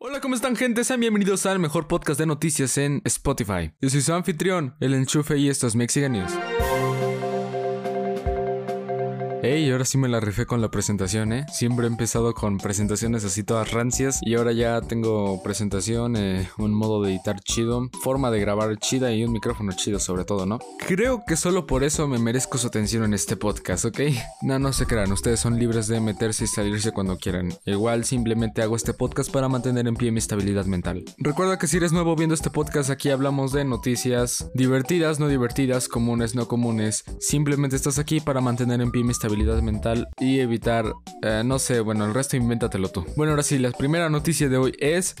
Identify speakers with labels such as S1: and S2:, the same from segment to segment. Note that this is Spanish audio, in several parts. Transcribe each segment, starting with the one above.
S1: Hola, ¿cómo están gente? Sean bienvenidos al mejor podcast de noticias en Spotify. Yo soy su anfitrión, el enchufe y esto es Mexican News. Hey, ahora sí me la rifé con la presentación, ¿eh? Siempre he empezado con presentaciones así todas rancias y ahora ya tengo presentación, eh, un modo de editar chido, forma de grabar chida y un micrófono chido sobre todo, ¿no? Creo que solo por eso me merezco su atención en este podcast, ¿ok? No, no se crean, ustedes son libres de meterse y salirse cuando quieran. Igual simplemente hago este podcast para mantener en pie mi estabilidad mental. Recuerda que si eres nuevo viendo este podcast, aquí hablamos de noticias divertidas, no divertidas, comunes, no comunes. Simplemente estás aquí para mantener en pie mi estabilidad mental y evitar, eh, no sé, bueno, el resto invéntatelo tú. Bueno, ahora sí, la primera noticia de hoy es...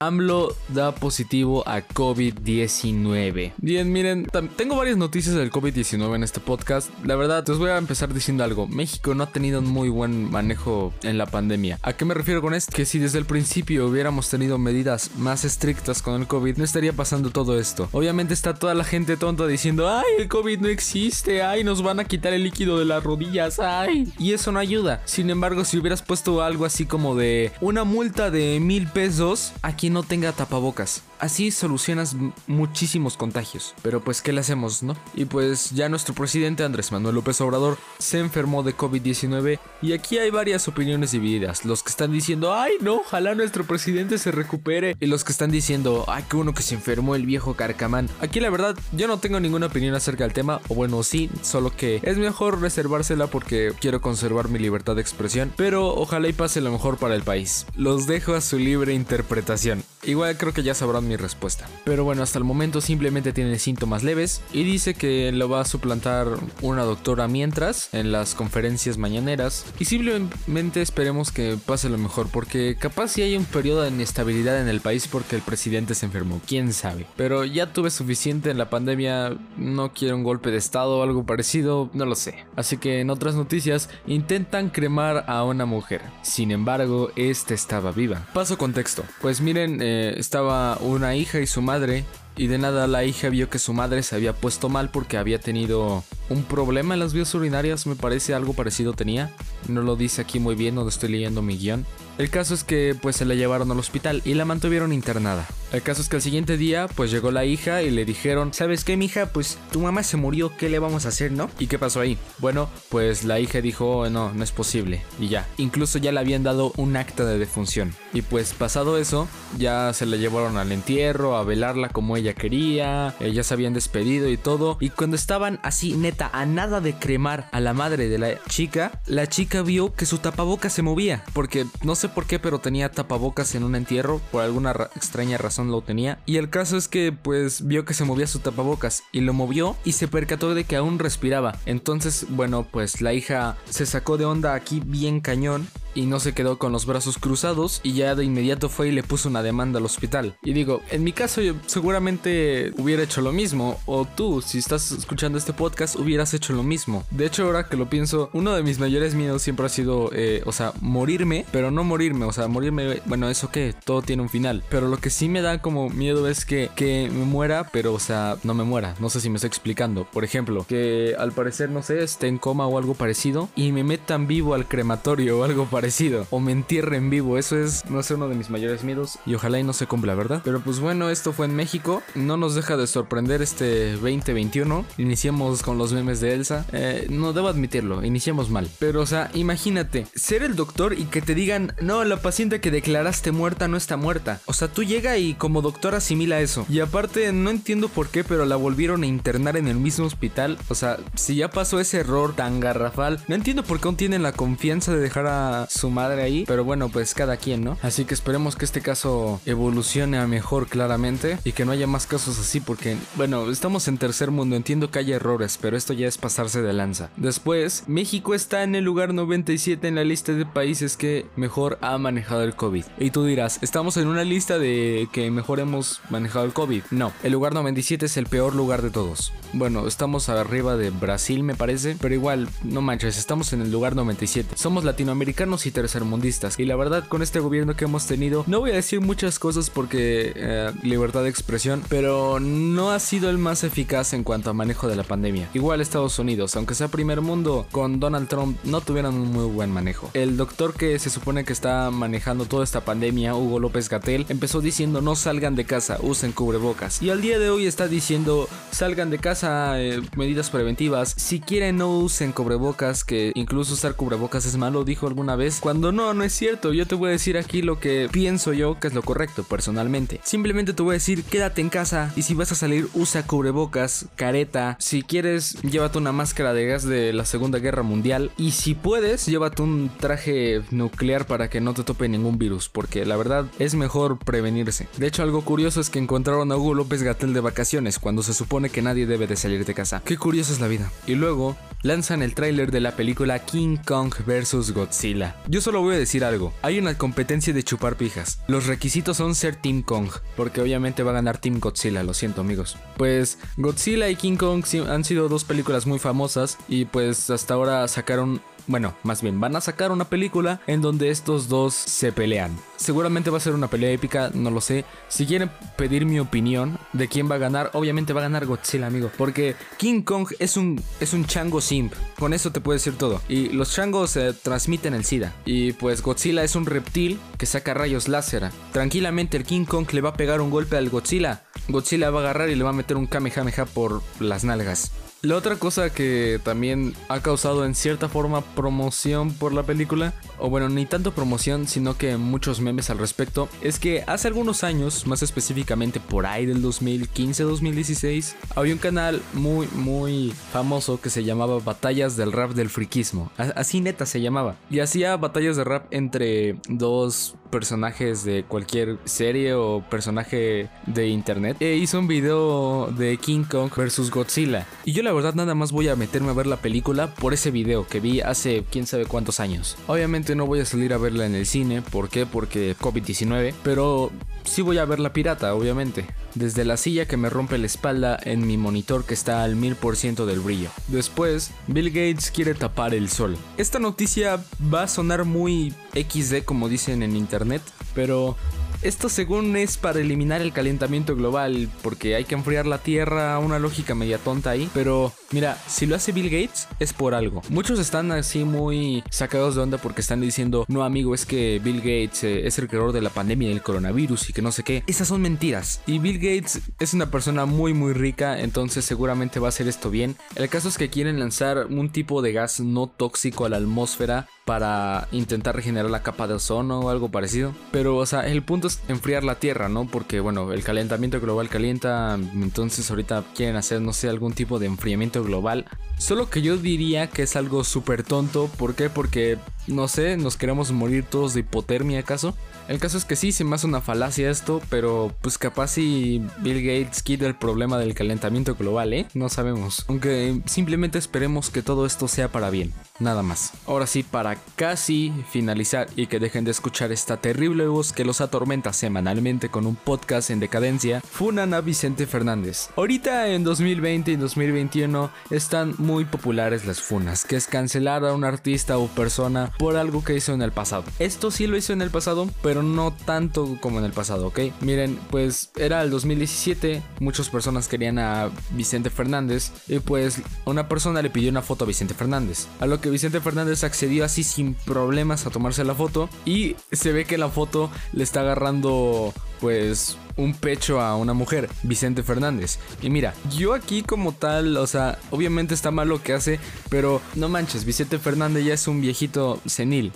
S1: AMLO da positivo a COVID-19. Bien, miren, tengo varias noticias del COVID-19 en este podcast. La verdad, les voy a empezar diciendo algo. México no ha tenido un muy buen manejo en la pandemia. ¿A qué me refiero con esto? Que si desde el principio hubiéramos tenido medidas más estrictas con el COVID, no estaría pasando todo esto. Obviamente está toda la gente tonta diciendo, ay, el COVID no existe, ay, nos van a quitar el líquido de las rodillas, ay. Y eso no ayuda. Sin embargo, si hubieras puesto algo así como de una multa de mil pesos, aquí no tenga tapabocas. Así solucionas muchísimos contagios. Pero pues, ¿qué le hacemos, no? Y pues ya nuestro presidente Andrés Manuel López Obrador se enfermó de COVID-19 y aquí hay varias opiniones divididas. Los que están diciendo, ay no, ojalá nuestro presidente se recupere. Y los que están diciendo, ay, qué uno que se enfermó el viejo carcamán. Aquí la verdad, yo no tengo ninguna opinión acerca del tema. O bueno, sí, solo que es mejor reservársela porque quiero conservar mi libertad de expresión. Pero ojalá y pase lo mejor para el país. Los dejo a su libre interpretación. Igual creo que ya sabrán mi respuesta. Pero bueno, hasta el momento simplemente tiene síntomas leves y dice que lo va a suplantar una doctora mientras en las conferencias mañaneras. Y simplemente esperemos que pase lo mejor porque capaz si hay un periodo de inestabilidad en el país porque el presidente se enfermó, quién sabe. Pero ya tuve suficiente en la pandemia, no quiero un golpe de estado o algo parecido, no lo sé. Así que en otras noticias, intentan cremar a una mujer. Sin embargo, esta estaba viva. Paso contexto. Pues miren, eh, estaba una hija y su madre y de nada la hija vio que su madre se había puesto mal porque había tenido un problema en las vías urinarias, me parece algo parecido tenía. No lo dice aquí muy bien donde estoy leyendo mi guion. El caso es que pues se la llevaron al hospital y la mantuvieron internada. El caso es que al siguiente día pues llegó la hija y le dijeron, ¿sabes qué, mija? Pues tu mamá se murió, ¿qué le vamos a hacer, no? ¿Y qué pasó ahí? Bueno, pues la hija dijo, oh, no, no es posible. Y ya. Incluso ya le habían dado un acta de defunción. Y pues pasado eso, ya se la llevaron al entierro, a velarla como ella quería, eh, ya se habían despedido y todo. Y cuando estaban así, neta, a nada de cremar a la madre de la chica, la chica vio que su tapaboca se movía. Porque no sé por qué, pero tenía tapabocas en un entierro. Por alguna extraña razón lo tenía. Y el caso es que pues vio que se movía su tapabocas y lo movió y se percató de que aún respiraba. Entonces, bueno, pues la hija se sacó de onda aquí bien cañón y no se quedó con los brazos cruzados y ya de inmediato fue y le puso una demanda al hospital. Y digo, en mi caso yo seguramente hubiera hecho lo mismo o tú, si estás escuchando este podcast, hubieras hecho lo mismo. De hecho, ahora que lo pienso, uno de mis mayores miedos siempre ha sido, eh, o sea, morirme, pero no morirme, o sea, morirme, bueno, eso que todo tiene un final. Pero lo que sí me da como miedo es que, que me muera, pero, o sea, no me muera. No sé si me estoy explicando. Por ejemplo, que al parecer, no sé, esté en coma o algo parecido y me metan vivo al crematorio o algo parecido o me entierre en vivo. Eso es, no sé, uno de mis mayores miedos y ojalá y no se cumpla, ¿verdad? Pero pues bueno, esto fue en México. No nos deja de sorprender este 2021. Iniciamos con los memes de Elsa. Eh, no debo admitirlo, iniciamos mal. Pero o sea, imagínate, ser el doctor y que te digan, no, la paciente que declaraste muerta no está muerta. O sea, tú llega y como doctor asimila eso. Y aparte, no entiendo por qué, pero la volvieron a internar en el mismo hospital. O sea, si ya pasó ese error tan garrafal, no entiendo por qué aún tienen la confianza de dejar a su madre ahí. Pero bueno, pues cada quien, ¿no? Así que esperemos que este caso evolucione a mejor claramente y que no haya más casos así porque, bueno, estamos en tercer mundo, entiendo que hay errores, pero esto ya es pasarse de lanza. Después, México está en el lugar 97 en la lista de países que mejor ha manejado el COVID. Y tú dirás, ¿estamos en una lista de que mejor hemos manejado el COVID? No, el lugar 97 es el peor lugar de todos. Bueno, estamos arriba de Brasil me parece, pero igual, no manches, estamos en el lugar 97. Somos latinoamericanos y tercermundistas. Y la verdad, con este gobierno que hemos tenido, no voy a decir muchas cosas porque eh, libertad de expresión, pero no ha sido el más eficaz en cuanto a manejo de la pandemia. Igual Estados Unidos, aunque sea primer mundo, con Donald Trump no tuvieron un muy buen manejo. El doctor que se supone que está manejando toda esta pandemia, Hugo López Gatel, empezó diciendo no salgan de casa, usen cubrebocas. Y al día de hoy está diciendo salgan de casa, eh, medidas preventivas. Si quieren no usen cubrebocas, que incluso usar cubrebocas es malo, dijo alguna vez. Cuando no, no es cierto. Yo te voy a decir aquí lo que pienso yo que es lo correcto personalmente. Simplemente te voy a decir quédate en casa y si vas a salir usa cubrebocas, careta. Si quieres llévate una máscara de gas de la Segunda Guerra Mundial y si puedes llévate un traje nuclear para que no te tope ningún virus, porque la verdad es mejor prevenirse. De hecho algo curioso es que encontraron a Hugo López Gatel de vacaciones cuando se supone que nadie debe de salir de casa. Qué curiosa es la vida. Y luego lanzan el tráiler de la película King Kong vs Godzilla. Yo solo voy a decir algo, hay una competencia de chupar pijas. Los requisitos son ser Team Kong, porque obviamente va a ganar Team Godzilla, lo siento amigos. Pues Godzilla y King Kong han sido dos películas muy famosas y pues hasta ahora sacaron bueno, más bien, van a sacar una película en donde estos dos se pelean. Seguramente va a ser una pelea épica, no lo sé. Si quieren pedir mi opinión de quién va a ganar, obviamente va a ganar Godzilla, amigo. Porque King Kong es un, es un chango simp. Con eso te puedo decir todo. Y los changos eh, transmiten el SIDA. Y pues Godzilla es un reptil que saca rayos láser. Tranquilamente el King Kong le va a pegar un golpe al Godzilla. Godzilla va a agarrar y le va a meter un Kamehameha por las nalgas. La otra cosa que también ha causado en cierta forma promoción por la película, o bueno, ni tanto promoción, sino que muchos al respecto, es que hace algunos años, más específicamente por ahí del 2015-2016, había un canal muy, muy famoso que se llamaba Batallas del Rap del Friquismo. Así neta se llamaba. Y hacía batallas de rap entre dos personajes de cualquier serie o personaje de internet. E hizo un video de King Kong versus Godzilla. Y yo la verdad nada más voy a meterme a ver la película por ese video que vi hace quién sabe cuántos años. Obviamente no voy a salir a verla en el cine. ¿Por qué? Porque COVID-19. Pero sí voy a ver la pirata, obviamente. Desde la silla que me rompe la espalda en mi monitor que está al 1000% del brillo. Después, Bill Gates quiere tapar el sol. Esta noticia va a sonar muy XD como dicen en internet, pero esto según es para eliminar el calentamiento global, porque hay que enfriar la Tierra, una lógica media tonta ahí. Pero mira, si lo hace Bill Gates es por algo. Muchos están así muy sacados de onda porque están diciendo, no amigo, es que Bill Gates eh, es el creador de la pandemia del coronavirus y que no sé qué. Esas son mentiras. Y Bill Gates es una persona muy muy rica, entonces seguramente va a hacer esto bien. El caso es que quieren lanzar un tipo de gas no tóxico a la atmósfera para intentar regenerar la capa de ozono o algo parecido. Pero, o sea, el punto es enfriar la Tierra, ¿no? Porque, bueno, el calentamiento global calienta, entonces ahorita quieren hacer, no sé, algún tipo de enfriamiento global. Solo que yo diría que es algo súper tonto. ¿Por qué? Porque, no sé, nos queremos morir todos de hipotermia, ¿acaso? El caso es que sí, se me hace una falacia esto, pero pues capaz si Bill Gates quita el problema del calentamiento global, ¿eh? No sabemos. Aunque simplemente esperemos que todo esto sea para bien, nada más. Ahora sí, para casi finalizar y que dejen de escuchar esta terrible voz que los atormenta semanalmente con un podcast en decadencia, funan a Vicente Fernández. Ahorita en 2020 y 2021 están muy populares las funas, que es cancelar a un artista o persona por algo que hizo en el pasado. Esto sí lo hizo en el pasado, pero no tanto como en el pasado, ¿ok? Miren, pues era el 2017, muchas personas querían a Vicente Fernández y pues una persona le pidió una foto a Vicente Fernández, a lo que Vicente Fernández accedió así sin problemas a tomarse la foto y se ve que la foto le está agarrando pues un pecho a una mujer, Vicente Fernández. Y mira, yo aquí como tal, o sea, obviamente está mal lo que hace, pero no manches, Vicente Fernández ya es un viejito senil.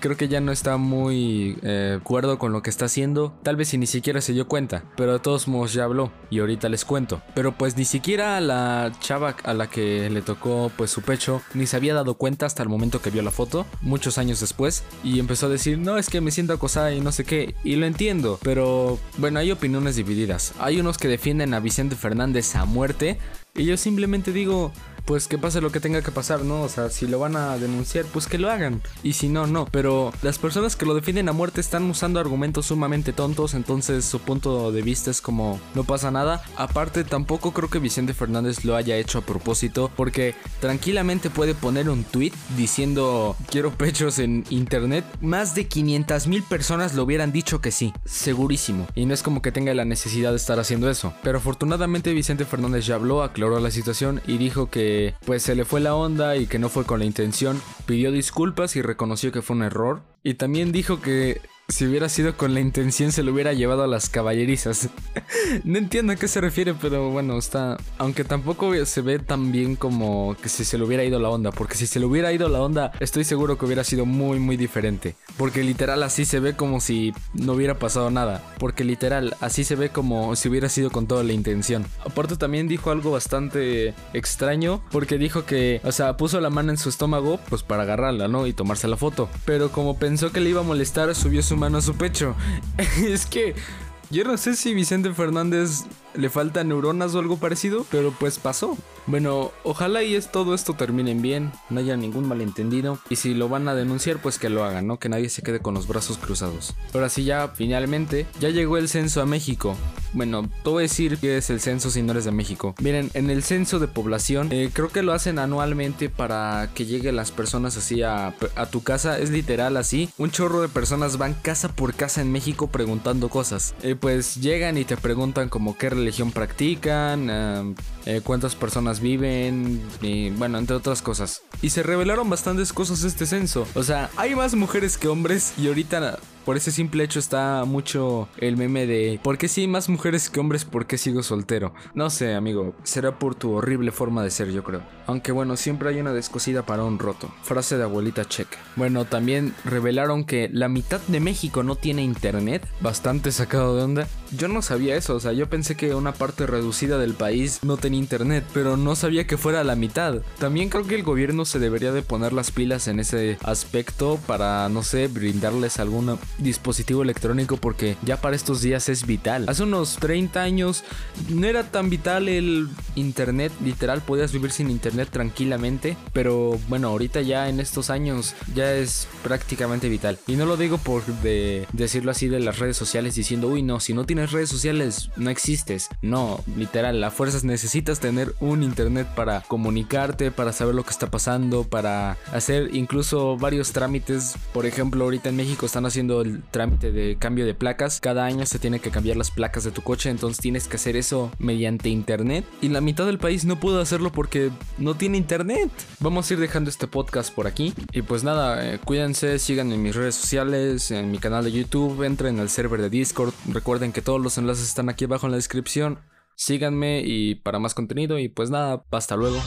S1: Creo que ya no está muy eh, acuerdo con lo que está haciendo. Tal vez si ni siquiera se dio cuenta, pero de todos modos ya habló y ahorita les cuento. Pero pues ni siquiera la chava a la que le tocó pues su pecho ni se había dado cuenta hasta el momento que vio la foto, muchos años después, y empezó a decir, no, es que me siento acosada y no sé qué, y lo entiendo, bueno, hay opiniones divididas. Hay unos que defienden a Vicente Fernández a muerte, y yo simplemente digo, pues que pase lo que tenga que pasar, ¿no? O sea, si lo van a denunciar, pues que lo hagan. Y si no, no. Pero las personas que lo defienden a muerte están usando argumentos sumamente tontos, entonces su punto de vista es como no pasa nada. Aparte, tampoco creo que Vicente Fernández lo haya hecho a propósito, porque tranquilamente puede poner un tweet diciendo quiero pechos en internet. Más de 500 mil personas lo hubieran dicho que sí, segurísimo. Y no es como que tenga la necesidad de estar haciendo eso. Pero afortunadamente Vicente Fernández ya habló, aclaró la situación y dijo que pues se le fue la onda y que no fue con la intención. Pidió disculpas y reconoció que fue un error. Y también dijo que si hubiera sido con la intención se lo hubiera llevado a las caballerizas. no entiendo a qué se refiere, pero bueno, está... Aunque tampoco se ve tan bien como que si se le hubiera ido la onda, porque si se le hubiera ido la onda, estoy seguro que hubiera sido muy, muy diferente. Porque literal así se ve como si no hubiera pasado nada. Porque literal así se ve como si hubiera sido con toda la intención. Aparte también dijo algo bastante extraño, porque dijo que, o sea, puso la mano en su estómago, pues para agarrarla, ¿no? Y tomarse la foto. Pero como pensó que le iba a molestar, subió su mano a su pecho. es que yo no sé si Vicente Fernández le falta neuronas o algo parecido, pero pues pasó. Bueno, ojalá y es, todo esto terminen bien, no haya ningún malentendido. Y si lo van a denunciar, pues que lo hagan, ¿no? Que nadie se quede con los brazos cruzados. Ahora sí, ya finalmente, ya llegó el censo a México. Bueno, te voy decir que es el censo si no eres de México. Miren, en el censo de población, eh, creo que lo hacen anualmente para que lleguen las personas así a, a tu casa. Es literal así. Un chorro de personas van casa por casa en México preguntando cosas. Eh, pues llegan y te preguntan como qué religión practican, eh, eh, cuántas personas viven, y bueno, entre otras cosas. Y se revelaron bastantes cosas este censo. O sea, hay más mujeres que hombres y ahorita por ese simple hecho está mucho el meme de ¿por qué sí más mujeres que hombres? ¿Por qué sigo soltero? No sé, amigo, será por tu horrible forma de ser, yo creo. Aunque bueno, siempre hay una descosida para un roto. Frase de abuelita check. Bueno, también revelaron que la mitad de México no tiene internet. Bastante sacado de onda. Yo no sabía eso, o sea, yo pensé que una parte reducida del país no tenía internet, pero no sabía que fuera la mitad. También creo que el gobierno se debería de poner las pilas en ese aspecto para, no sé, brindarles alguna dispositivo electrónico porque ya para estos días es vital. Hace unos 30 años no era tan vital el internet, literal podías vivir sin internet tranquilamente, pero bueno, ahorita ya en estos años ya es prácticamente vital. Y no lo digo por de decirlo así de las redes sociales diciendo, uy no, si no tienes redes sociales no existes. No, literal, a fuerzas necesitas tener un internet para comunicarte, para saber lo que está pasando, para hacer incluso varios trámites. Por ejemplo, ahorita en México están haciendo el trámite de cambio de placas. Cada año se tiene que cambiar las placas de tu coche, entonces tienes que hacer eso mediante internet. Y la mitad del país no pudo hacerlo porque no tiene internet. Vamos a ir dejando este podcast por aquí. Y pues nada, eh, cuídense, sigan en mis redes sociales, en mi canal de YouTube, entren al server de Discord. Recuerden que todos los enlaces están aquí abajo en la descripción. Síganme y para más contenido y pues nada, hasta luego.